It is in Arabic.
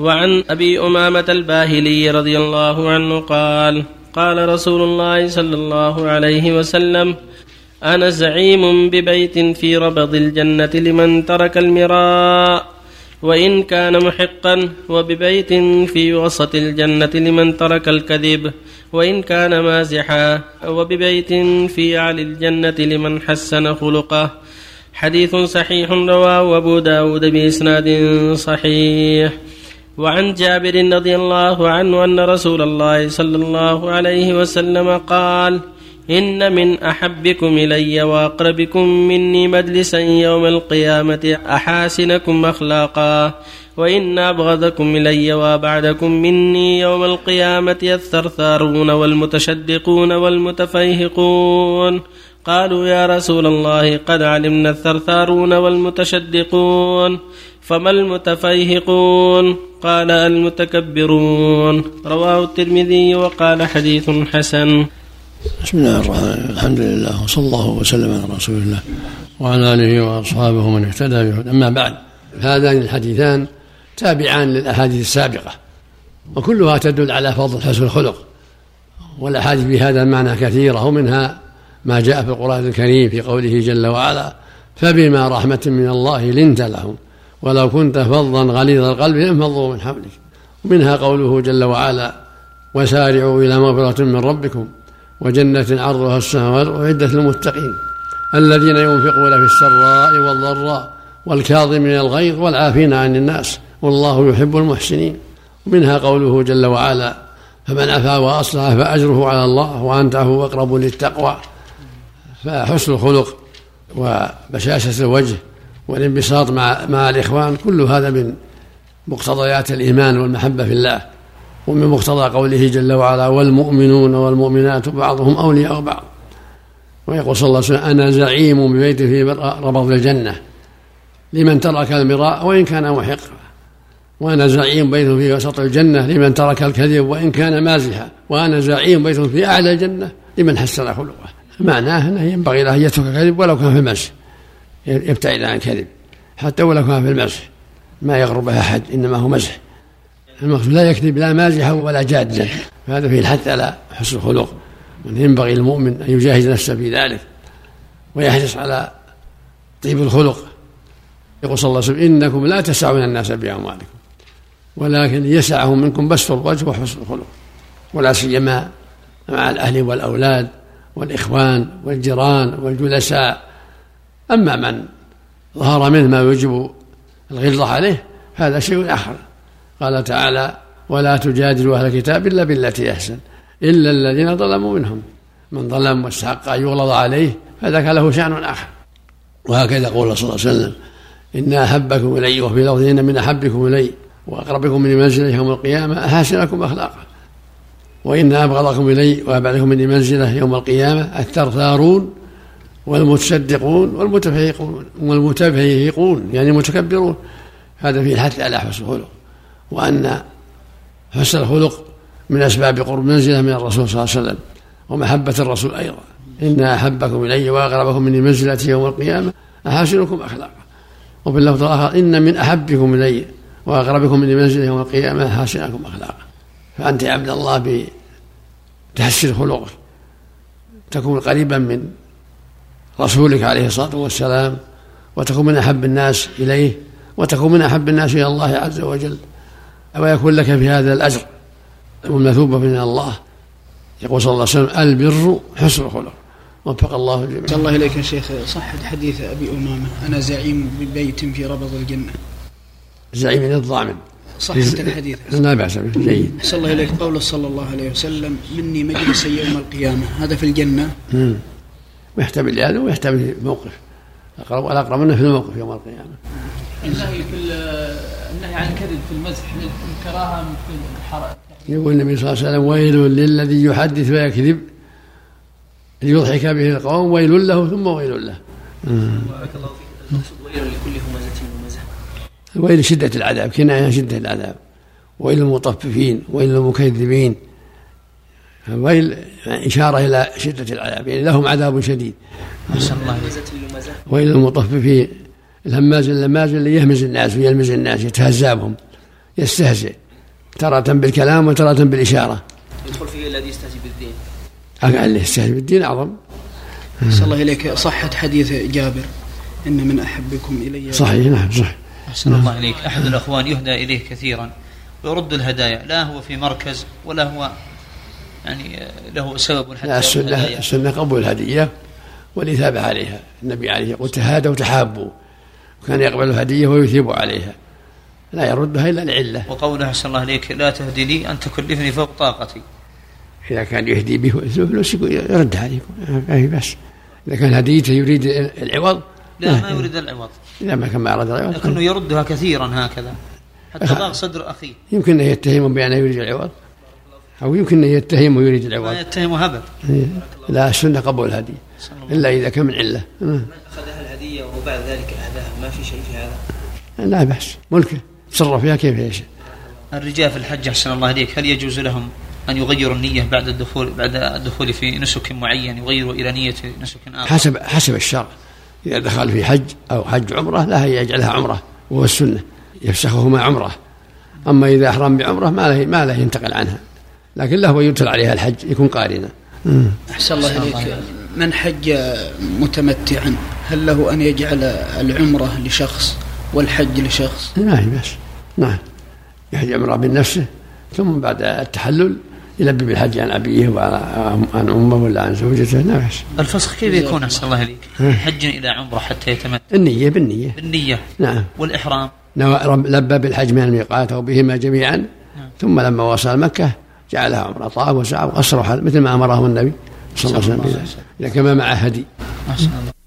وعن أبي أمامة الباهلي رضي الله عنه قال قال رسول الله صلى الله عليه وسلم أنا زعيم ببيت في ربض الجنة لمن ترك المراء وإن كان محقا وببيت في وسط الجنة لمن ترك الكذب وإن كان مازحا وببيت في أعلى الجنة لمن حسن خلقه. حديث صحيح رواه أبو داود بإسناد صحيح. وعن جابر رضي الله عنه أن رسول الله صلى الله عليه وسلم قال إن من أحبكم إلي وأقربكم مني مجلسا يوم القيامة أحاسنكم أخلاقا وإن أبغضكم إلي وأبعدكم مني يوم القيامة الثرثارون والمتشدقون والمتفيهقون. قالوا يا رسول الله قد علمنا الثرثارون والمتشدقون فما المتفيهقون؟ قال المتكبرون. رواه الترمذي وقال حديث حسن. بسم الله الرحمن الرحيم. الحمد لله وصلى الله وسلم على رسول الله وعلى آله وأصحابه من اهتدى به أما بعد هذان الحديثان تابعان للأحاديث السابقة وكلها تدل على فضل حسن الخلق والأحاديث بهذا المعنى كثيرة ومنها ما جاء في القرآن الكريم في قوله جل وعلا فبما رحمة من الله لنت لهم. ولو كنت فظا غليظ القلب لانفضوا من حولك. ومنها قوله جل وعلا وسارعوا إلى مغفرة من ربكم وجنة عرضها السماوات وعدة للمتقين. الذين ينفقون في السراء والضراء والكاظمين الغيظ والعافين عن الناس والله يحب المحسنين. ومنها قوله جل وعلا فمن عفا وأصلح فأجره على الله وأن تعفوا اقرب للتقوى. فحسن الخلق وبشاشه الوجه والانبساط مع مع الاخوان كل هذا من مقتضيات الايمان والمحبه في الله ومن مقتضى قوله جل وعلا والمؤمنون والمؤمنات بعضهم أولياء بعض ويقول صلى الله عليه وسلم أنا زعيم ببيت في ربض الجنة لمن ترك المراء وإن كان محقا وأنا زعيم بيت في وسط الجنة لمن ترك الكذب وإن كان مازحا وأنا زعيم بيت في أعلى الجنة لمن حسن خلقه معناه أنه ينبغي له أن يترك الكذب ولو كان في المسح يبتعد عن الكذب. حتى ولو كان في المسح ما يغرب أحد إنما هو مسح المقصود لا يكذب لا مازحا ولا جادا فهذا فيه الحث على حسن الخلق. ينبغي المؤمن أن يجاهد نفسه في ذلك. ويحرص على طيب الخلق. يقول صلى الله عليه وسلم إنكم لا تسعون الناس بأموالكم. ولكن يسعهم منكم بسط الوجه وحسن الخلق. ولا سيما مع الأهل والأولاد. والإخوان والجيران والجلساء. أما من ظهر منه ما يوجب الغلظة عليه هذا شيء آخر. قال تعالى ولا تجادلوا أهل الكتاب إلا بالتي أحسن إلا الذين ظلموا منهم. من ظلم واستحق أن يغلظ عليه فذاك له شأن آخر. وهكذا قول صلى الله عليه وسلم إن أحبكم إلي وفي لفظ إن من أحبكم إلي وأقربكم من منزلة يوم القيامة أحاسنكم أخلاقا. وإن أبغضكم إلي وأبعدكم من منزلة يوم القيامة. الثرثارون والمتصدقون والمتفيقون والمتفيقون يعني المتكبرون. هذا فيه الحث على حسن الخلق وأن حسن الخلق من أسباب قرب منزلة من الرسول صلى الله عليه وسلم ومحبة الرسول أيضا. إن أحبكم إلي وأقربكم مني منزلة يوم القيامة أحسنكم أخلاقا. وفي اللفظ الآخر إن من أحبكم إلي وأقربكم مني منزلة يوم القيامة أحسنكم أخلاقا. فأنت يا عبد الله بتحسن خلقك تكون قريبا من رسولك عليه الصلاة والسلام وتكون من أحب الناس إليه وتكون من أحب الناس إلى الله عز وجل. ويكون لك في هذا الأجر والمثوبة من الله. يقول صلى الله عليه وسلم البر حسن الخلق. وفق الله الجميع. الله إليك يا شيخ. صح حديث أبي أمامة أنا زعيم ببيت في ربض الجنة. زعيم الضامن صحة الحديث. لا بأس به جيد. صلى الله إليك. قول صلى الله عليه وسلم مني مجلس يوم القيامة. هذا في الجنة. ويحتمل لهذا ويحتمل موقف الأقرب والأقرب منه في الموقف يوم القيامة. النهي في النهي عن الكذب في المزح الكراهه في الحرام يقول النبي صلى الله عليه وسلم ويل للذي يحدث ويكذب ليضحك به القوم ويل له ثم ويل له. بارك الله فيك. المقصود ويل لكل همزة ومزه. ويل شدة العذاب كناية شدة العذاب. ويل المطففين ويل المكذبين. ويل إشارة إلى شدة العذاب يعني لهم عذاب شديد. ما شاء الله ويل المطففين الهماز اللماز اللي يهمز الناس ويلمز الناس يتهزابهم يستهزئ تارة بالكلام وتارة بالإشارة. يدخل فيه الذي يستهزئ بالدين. اللي يستهزئ بالدين أعظم. صلى الله إليك. صحت حديث جابر. إن من أحبكم إلي. صحيح نعم صحيح. أحسن الله إليك. أحد الأخوان يهدى إليه كثيرا ويرد الهدايا. لا هو في مركز ولا هو يعني له سبب حتى لا السنة. السنة قبول الهدية والإثابة عليها. النبي عليه يقول تهادوا وتحابوا وكان يقبل الهدية ويثيب عليها. لا يردها إلا لعلة. وقوله أحسن الله إليك لا تهدني أن تكلفني فوق طاقتي. إذا كان يهدي به فلوس يرد عليكم ما في بس إذا كان هديته يريد العوض لا ما يريد العوض. إذا ما كان ما أراد العوض. لكنه يردها كثيرا هكذا. حتى ضاق صدر أخيه. يمكن أن يتهم بأنه يريد العوض؟ أو يمكن أن يتهم ويريد ما العوض يتهم هبل لا السنة قبول الهدي. إلا إذا كان من علة. من أخذها الهدية وبعد ذلك أهداها ما في شيء في هذا؟ لا بأس. ملكه. تصرف فيها كيف يشاء الرجال في الحج أحسن الله إليك. هل يجوز لهم أن يغيروا النية بعد الدخول بعد الدخول في نسك معين يغيروا إلى نية نسك آخر؟ حسب حسب الشرع. إذا دخل في حج أو حج عمرة لا يجعلها عمرة وهو السنة يفسخهما عمرة. أما إذا أحرم بعمرة ما له ما له ينتقل عنها. لكن له يدخل عليها الحج يكون قارنا. أحسن الله إليك. من حج متمتعا؟ هل له أن يجعل العمرة لشخص والحج لشخص؟ ما هي بس نعم. يحج عمرة بنفسه ثم بعد التحلل يلبي بالحج عن أبيه وعن أمه ولا عن زوجته لا بأس. الفسخ كيف يكون؟ أحسن الله إليك. حج إلى عمرة حتى يتمتع. النية بالنية. بالنية. نعم. والإحرام. نوى- رب- لبى بالحج من الميقات أو بهما جميعا. ثم لما وصل مكة جعلها عمرة طاف وسعى وقصر مثل ما أمره النبي صلى الله عليه وسلم. إذا كما مع هدي. أحسن الله.